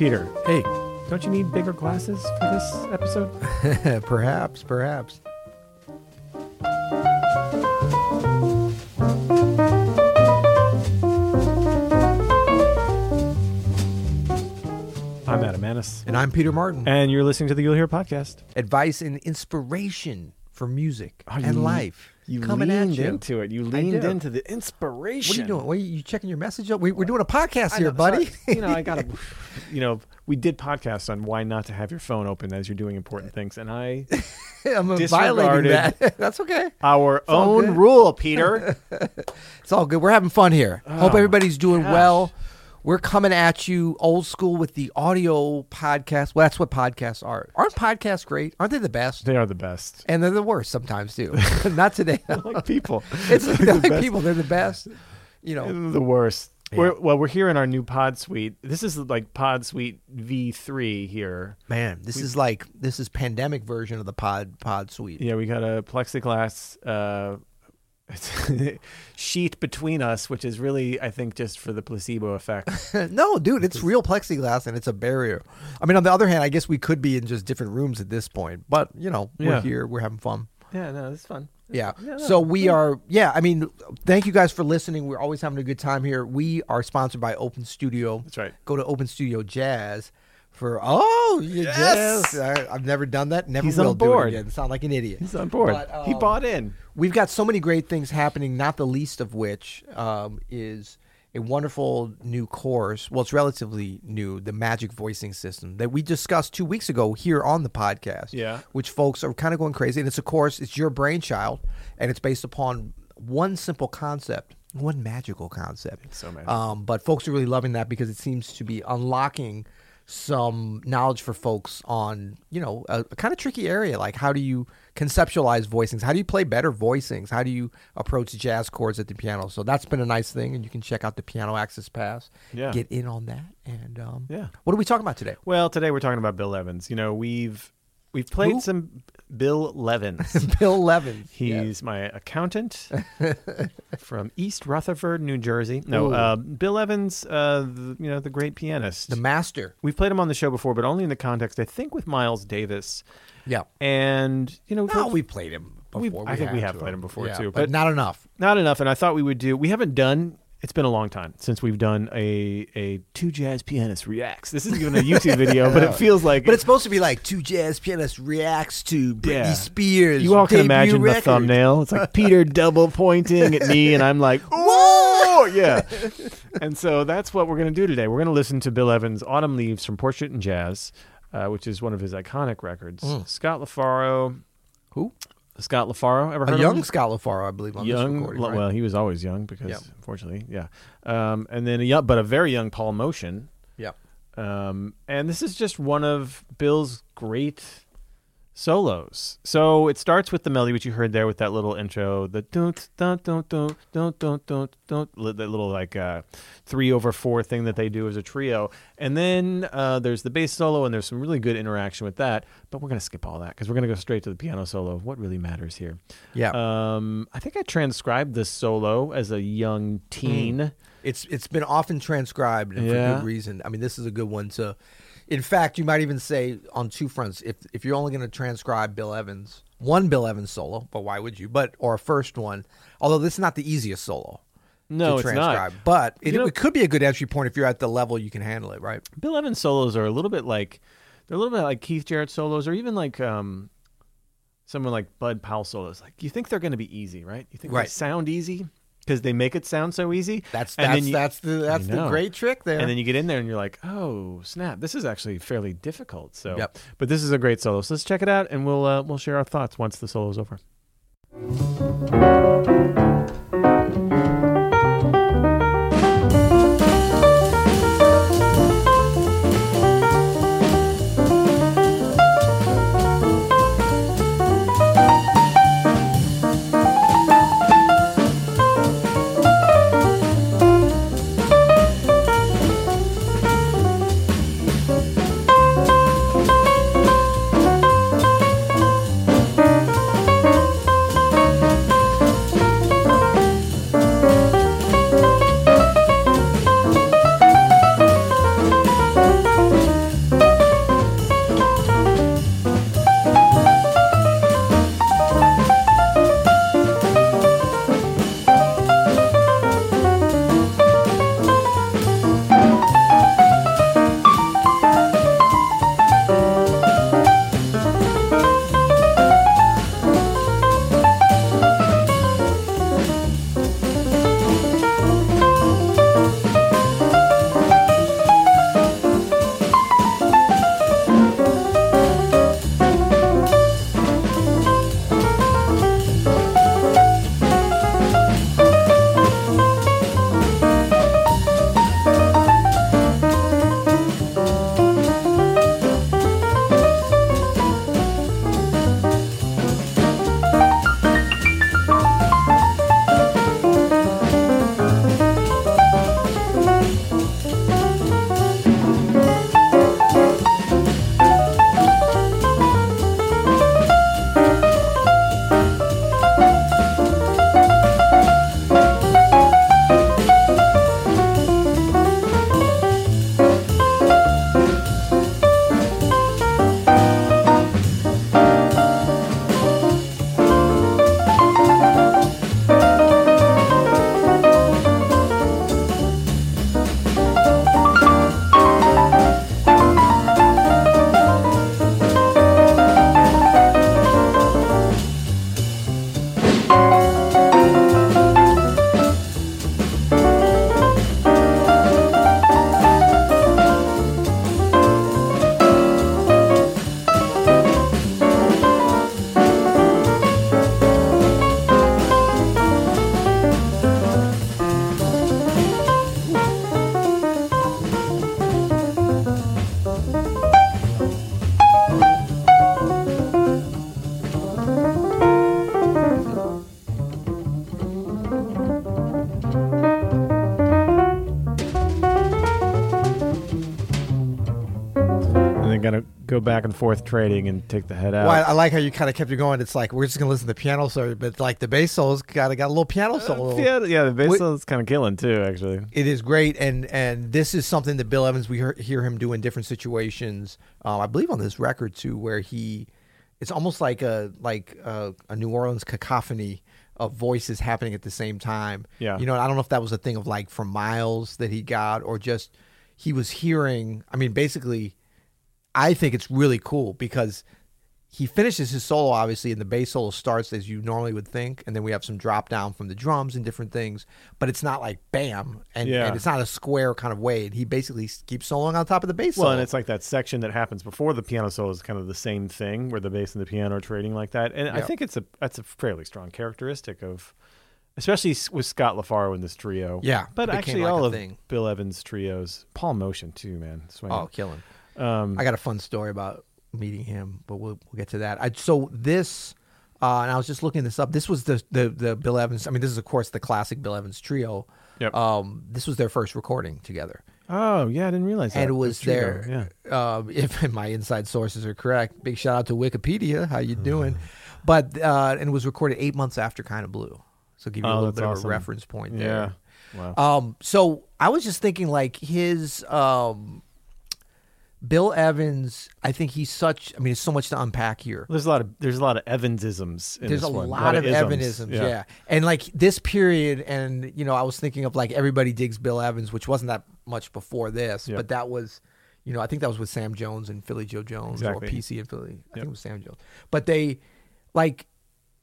Peter, Hey, don't you need bigger glasses for this episode? perhaps, perhaps. I'm Adam Maness, And I'm Peter Martin. and you're listening to the You'll Hear podcast. Advice and inspiration for music Oh, and life. You Coming leaned you. into it. You leaned into the inspiration. What are you doing? What, are you checking your message up? We, we're doing a podcast here, know, buddy. you know, I gotta. You know, we did podcasts on why not to have your phone open as you're doing important things, and I I'm violating that. That's okay. our own good. rule, Peter. It's all good. We're having fun here. Oh Hope Oh, everybody's doing gosh. well. We're coming at you old school with the audio podcast. Well, that's what podcasts are. Aren't podcasts great? Aren't they the best? they are the best. And they're the worst sometimes too. Not today. like people. It's They're they're the like best. people. They're the best. You know. They're the worst. Yeah. We're, well, we're here in our new Pod Suite. This is like Pod Suite V3 here. Man, this is like this is pandemic version of the pod pod suite. Yeah, we got a plexiglass uh, sheet between us, which is really, I think, just for the placebo effect. no, dude, it's real plexiglass and it's a barrier. I mean, on the other hand, I guess we could be in just different rooms at this point, but you know, we're Yeah. here, we're having fun. yeah, no, it's fun. Yeah. Yeah, no, So we are, yeah, I mean, thank you guys for listening. We're always having a good time here. We are sponsored by Open Studio. That's right. Go to Open Studio Jazz for, oh, yeah, Yes! I, I've never done that. Never He's will on do it again. Sound like an idiot. He's on board. But, he um, bought in. We've got so many great things happening, not the least of which um, is a wonderful new course. Well, it's relatively new, the Magic Voicing System that we discussed two weeks ago here on the podcast. Yeah. Which folks are kind of going crazy. And it's a course, it's your brainchild, and it's based upon one simple concept, one magical concept. so magical. Um, but folks are really loving that because it seems to be unlocking some knowledge for folks on you know a, a kind of tricky area like how do you conceptualize voicings how do you play better voicings how do you approach jazz chords at the piano so that's been a nice thing and you can check out the piano access pass Yeah. get in on that and um, Yeah. what are we talking about today Well, today we're talking about Bill Evans. You know, we've we've played Who? some Bill Levins. bill levin He's my accountant from East Rutherford, New Jersey. No, uh, Bill Evans, uh, the, you know, the great pianist. the master We've played him on the show before, but only in the context, I think, with Miles Davis. yeah And you know, no, we played him before We've- I think we have played him before, Yeah, too, but, but- not enough not enough. And I thought we would do. We haven't done. It's been a long time since we've done a a two jazz pianist reacts. This isn't even a YouTube video, but it feels like. but it's supposed to be like two jazz pianists reacts to Britney Yeah. Spears. you all can imagine record. the thumbnail. It's like Peter double pointing at me, and I'm like, whoa, yeah. And so that's what we're going to do today. We're going to listen to Bill Evans' "Autumn Leaves" from Portrait in Jazz, uh, which is one of his iconic records. Scott LaFaro, Mm. Who? Scott LaFaro, ever heard A young him? Scott LaFaro, I believe, on young, this recording. right? well, he was always young because, Yep. unfortunately, yeah. Um, and then a young, but a very young Paul Motian. yeah. Um, and this is just one of Bill's great solos. So it starts with the melody which you heard there with that little intro, the don't don't don't don't don't don't don't don't that little like uh, three over four thing that they do as a trio, and then uh, there's the bass solo and there's some really good interaction with that. But we're gonna skip all that because we're gonna go straight to the piano solo. What really matters here? Yeah. Um, I think I transcribed this solo as a young teen. It's it's been often transcribed and for good reason. I mean, this is a good one to. In fact, you might even say on two fronts. If if you're only going to transcribe Bill Evans, one Bill Evans solo, but why would you? But or a first one, although this is not the easiest solo No, to it's transcribe, not. but it, know- it could be a good entry point if you're at the level you can handle it, right? Bill Evans solos are a little bit like they're a little bit like Keith Jarrett solos, or even like um, someone like Bud Powell solos. Like you think they're going to be easy, right? You think Right. they sound easy because they make it sound so easy. That's And that's you- that's the that's the great trick there. And then you get in there and you're like, oh snap, this is actually fairly difficult. So, Yep. but this is a great solo. So let's check it out, and we'll uh, we'll share our thoughts once the solo's over. Go back and forth trading and take the head out. Well, I, like how you kind of kept it going. It's like we're just gonna listen to the piano solo, but like the bass solo's got got a little piano solo. yeah, yeah, the bass solo's kind of killing too, actually. It is great, and and this is something that Bill Evans we hear, hear him do in different situations. Um, I believe on this record too, where he, it's almost like a like a, a New Orleans cacophony of voices happening at the same time. Yeah. you know, I don't know if that was a thing of like from Miles that he got, or just he was hearing. I mean, basically, I think it's really cool because he finishes his solo obviously and the bass solo starts as you normally would think and then we have some drop down from the drums and different things but it's not like bam and, Yeah. and it's not a square kind of way and he basically keeps soloing on top of the bass Well, solo and it's like that section that happens before the piano solo is kind of the same thing, where the bass and the piano are trading like that. And I think it's a that's a fairly strong characteristic of, especially with Scott LaFaro in this trio. Yeah, but actually like all of thing. Bill Evans' trios, Paul Motian too, man. Swing. oh killing um, i got a fun story about meeting him but we'll, we'll get to that I, so this uh, and i was just looking this up this was the, the the bill evans i mean this is of course the classic bill evans trio Yep. um, this was their first recording together oh yeah, I didn't realize that. and it was trio, there. Yeah. Um, if my inside sources are correct, big shout out to Wikipedia. How you doing? But uh, and it was recorded eight months after Kind of Blue, so give you a Oh, little that's bit of a reference point there. Yeah. Wow. Um, so I was just thinking, like his um, Bill Evans. I think he's such. I mean, there's so much to unpack here. there's a lot of there's a lot of Evansisms. In There's a one. lot of isms. Evanisms, yeah. And like this period, and you know, I was thinking of like everybody digs Bill Evans, which wasn't that much before this, Yep. but that was, you know, I think that was with Sam Jones and Philly Joe Jones Exactly. or PC and Philly. I think it was Sam Jones. But they, like,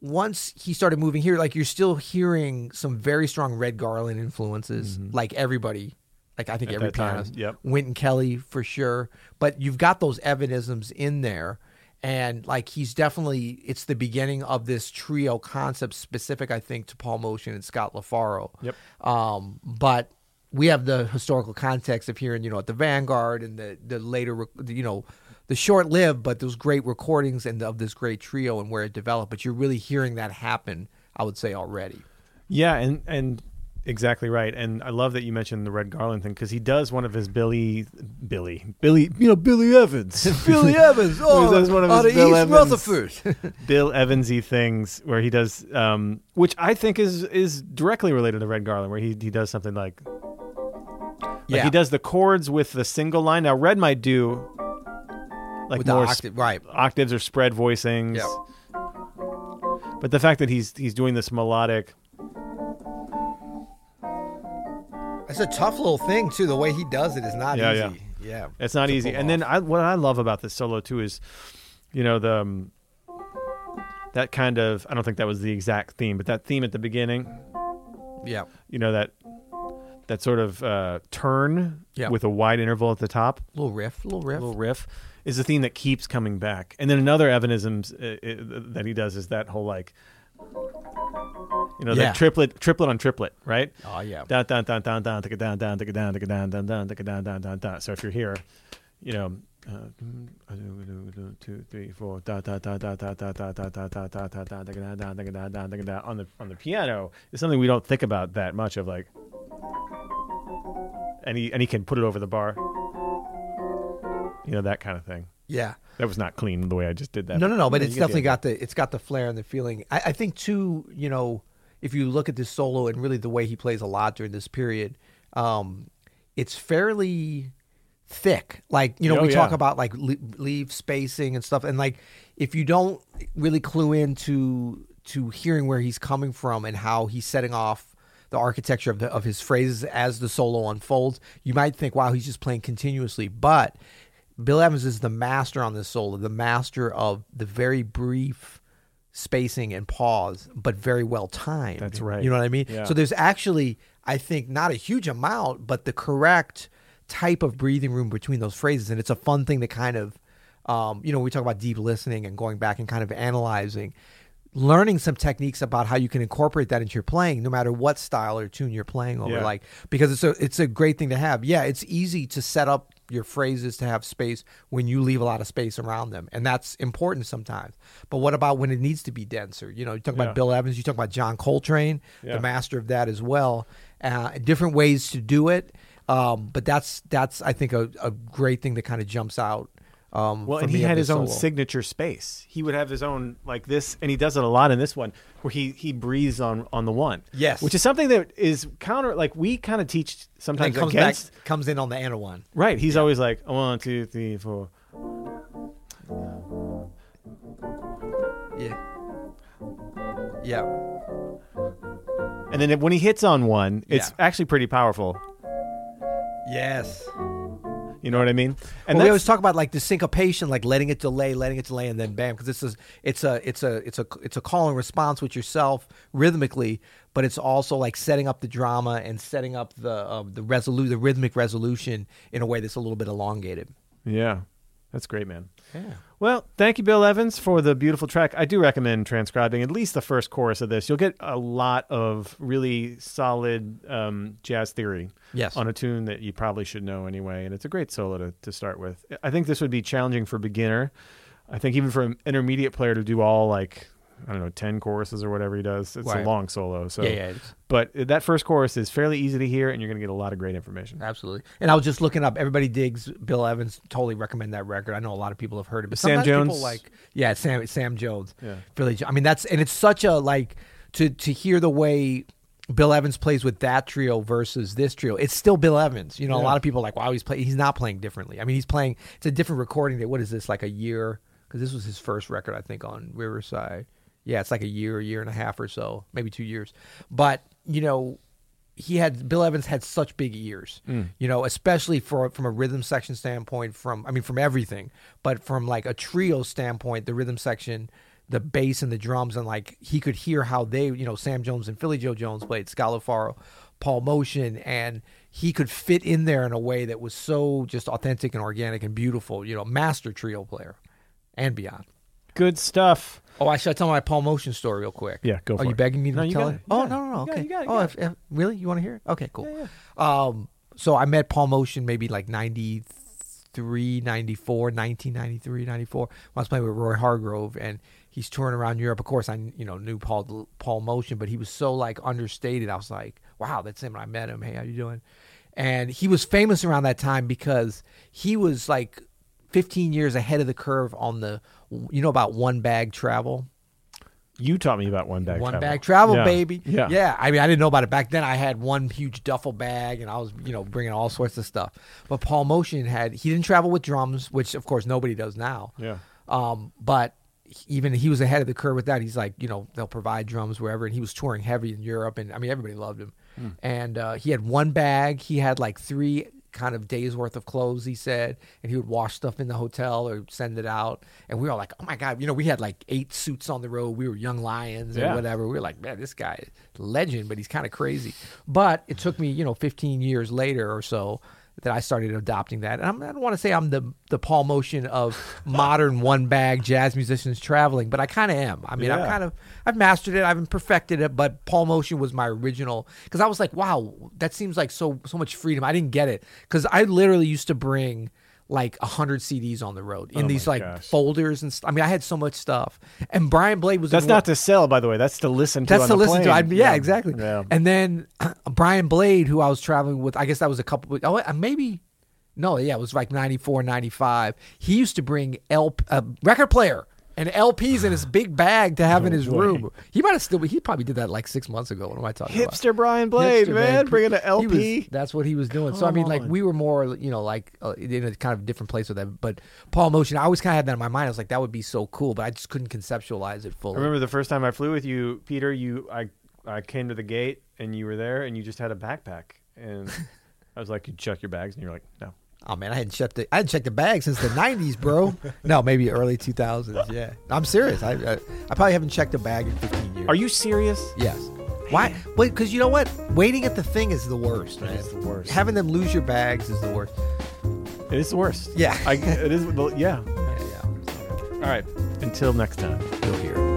once he started moving here, like you're still hearing some very strong Red Garland influences, mm-hmm. like everybody. Like I think. At every that time, pianist, yep. Wynton Kelly for sure. But you've got those Evanisms in there. And like he's definitely it's the beginning of this trio concept specific, I think, to Paul Motian and Scott LaFaro. Yep. Um, but we have the historical context of hearing, you know, at the Vanguard and the the later, you know, the short lived, but those great recordings and of this great trio and where it developed. But you're really hearing that happen, I would say already. Yeah, and and exactly right. And I love that you mentioned the Red Garland thing because he does one of his Billy, Billy, Billy, you know, Billy Evans, Billy Evans, oh, does one of out his of Bill East Evans- Rutherford. Bill Evansy things where he does, um, which I think is is directly related to Red Garland, where he he does something like, like Yeah. he does the chords with the single line. Now Red might do like With more octave, right? octaves or spread voicings. Yep. But the fact that he's he's doing this melodic, It's a tough little thing too. The way he does it is not Yeah, easy. Yeah, yeah. It's not easy. And then. I, what I love about this solo too is, you know, the um, that kind of I don't think that was the exact theme, but that theme at the beginning, yeah, you know that that sort of uh, turn Yeah. with a wide interval at the top, little riff, little riff. little riff, is a theme that keeps coming back. And then another Evanisms uh, uh, that he does is that whole like, you know, Yeah. that triplet, triplet on triplet, right? Oh yeah, down, down, down, down, down, take it down, down, take it down, take it down, down, down, take it down, down, down, down. So if you're here, you know, uh, two, three, four, da, da, da, da, da, da, da, da, da, da, da, da, da, take it down, down, take it down, down, take it down. On the on the piano is something we don't think about that much of, like, and he and he can put it over the bar, you know, that kind of thing. Yeah. That was not clean the way I just did that. No, no, no. But it's the definitely got the it's got the flair and the feeling. I, I think too. You know, if you look at this solo and really the way he plays a lot during this period, um, it's fairly thick. Like you know, Oh, we talk about like leave spacing and stuff, and like if you don't really clue into to hearing where he's coming from and how he's setting off the architecture of the, of his phrases as the solo unfolds, you might think, "Wow, he's just playing continuously," but Bill Evans is the master on this solo, the master of the very brief spacing and pause, but very well timed. That's right. You know what I mean? Yeah. So there's actually, I think, not a huge amount, but the correct type of breathing room between those phrases, and it's a fun thing to kind of, um, you know, we talk about deep listening and going back and kind of analyzing. Learning some techniques about how you can incorporate that into your playing, no matter what style or tune you're playing over. Yeah. Like because it's a it's a great thing to have. Yeah, it's easy to set up your phrases to have space when you leave a lot of space around them, and that's important sometimes. But what about when it needs to be denser? You know, you talk Yeah. about Bill Evans, you talk about John Coltrane, Yeah. the master of that as well. Uh, different ways to do it, um, but that's that's I think a, a great thing that kind of jumps out Um, Well, and he had his own signature space. He would have his own like this, and he does it a lot in this one, where he he breathes on on the one. Yes. which is something that is counter. Like we kind of teach And sometimes comes against. back, comes in on the Anna one. Right, he's always like one, two, three, four. Yeah. Yeah. And then when he hits on one, it's Yeah. actually pretty powerful. Yes. You know what I mean? And well, we always talk about like the syncopation, like letting it delay, letting it delay, and then bam, because this is it's a it's a it's a it's a call and response with yourself rhythmically, but it's also like setting up the drama and setting up the uh, the resolu- the rhythmic resolution in a way that's a little bit elongated. yeah, that's great, man. Yeah. Well, thank you, Bill Evans, for the beautiful track. I do recommend transcribing at least the first chorus of this. You'll get a lot of really solid um, jazz theory Yes. on a tune that you probably should know anyway, and it's a great solo to, to start with. I think this would be challenging for beginner. I think even for an intermediate player to do all like I don't know ten choruses or whatever he does, it's Right. a long solo. So, yeah, yeah, but that first chorus is fairly easy to hear, and you're going to get a lot of great information. absolutely. And I was just looking up. Everybody digs Bill Evans. Totally recommend that record. I know a lot of people have heard it, but Sam Jones? like yeah, Sam Sam Jones. Yeah. Philly. I mean, that's and it's such a like to to hear the way Bill Evans plays with that trio versus this trio. It's still Bill Evans. You know, a lot of people are like, wow, he's play. He's not playing differently. I mean, he's playing. It's a different recording. That what is this like a year? Because this was his first record, I think, on Riverside. Yeah, it's like a year, a year and a half or so, maybe two years. But you know, he had Bill Evans had such big ears, mm. you know, especially for from a rhythm section standpoint. From I mean, from everything, but from like a trio standpoint, the rhythm section, the bass and the drums, and like he could hear how they, you know, Sam Jones and Philly Joe Jones played, Scott LaFaro, Paul Motian, and he could fit in there in a way that was so just authentic and organic and beautiful. You know, master trio player, and beyond. Good stuff. Oh, I should tell my Paul Motian story real quick. Yeah, go for Are for you it. begging me to No, you tell got it? it. You Oh got no, no, no. It, Okay. you got it, you oh, got if, if, really? You want to hear it? Okay, cool. Yeah, Um, so I met Paul Motian maybe like 93, 94, 1993, 94. When I was playing with Roy Hargrove, and he's touring around Europe. Of course, I you know knew Paul Paul Motian, but he was so like understated. I was like, wow, that's him. And I met him. Hey, how you doing? And he was famous around that time because he was like 15 years ahead of the curve on the, you know, about one bag travel. You taught me about one bag one travel. bag travel, Yeah. baby. Yeah. yeah. I mean, I didn't know about it back then. I had one huge duffel bag, and I was, you know, bringing all sorts of stuff. But Paul Motian had he didn't travel with drums, which of course nobody does now. Yeah. Um, but even he was ahead of the curve with that. He's like, you know, they'll provide drums wherever, and he was touring heavy in Europe, and I mean, everybody loved him. Hmm. And uh, he had one bag. He had like three kind of days worth of clothes. He said, and he would wash stuff in the hotel or send it out. And we were all like, oh my god, you know, we had like eight suits on the road. We were young lions and Yeah. whatever. We were like, man, this guy is legend, but he's kind of crazy. But it took me, you know, 15 years later or so that I started adopting that. And I'm, I don't want to say I'm the the Paul Motian of modern one bag jazz musicians traveling, but I kind of am. I mean, Yeah. I've kind of I've mastered it. I've perfected it. But Paul Motian was my original because I was like, wow, that seems like so so much freedom. I didn't get it because I literally used to bring like a hundred CDs on the road in Oh these like gosh. folders and st- I mean, I had so much stuff. And Brian Blade was That's not to sell, by the way. That's to listen to. that's on to the listen to. I, plane. yeah, exactly. Yeah. And then Brian Blade, who I was traveling with, I guess that was a couple. Oh, uh, maybe no, yeah, it was like 94, 95. He used to bring L a record player and LPs in his big bag to have in his way. room. He might have still. He probably did that like six months ago. What am I talking about? Hipster Brian Blade, Hipster, man, bringing an He LP. was- that's what he was doing. so I Come mean, like on. we were more, you know, like uh, in a kind of different place with that. But Paul Motian, I always kind of had that in my mind. I was like, that would be so cool, but I just couldn't conceptualize it I fully. remember the first time I flew with you, Peter. You, I, I came to the gate and you were there, and you just had a backpack, and I was like, "You check your bags," and you're like, "No." Oh man, I hadn't checked the I hadn't checked the bag since the '90s, bro. no, maybe early 2000s. Yeah, I'm serious. I, I I probably haven't checked a bag in 15 years. Are you serious? Yes. Why? Wait, because you know what? Waiting at the thing is the worst, man. It's the worst. Having them lose your bags is the worst. It is the worst. Yeah. I, it is. well, Yeah. Yeah, yeah. All right. Until next time. You'll hear.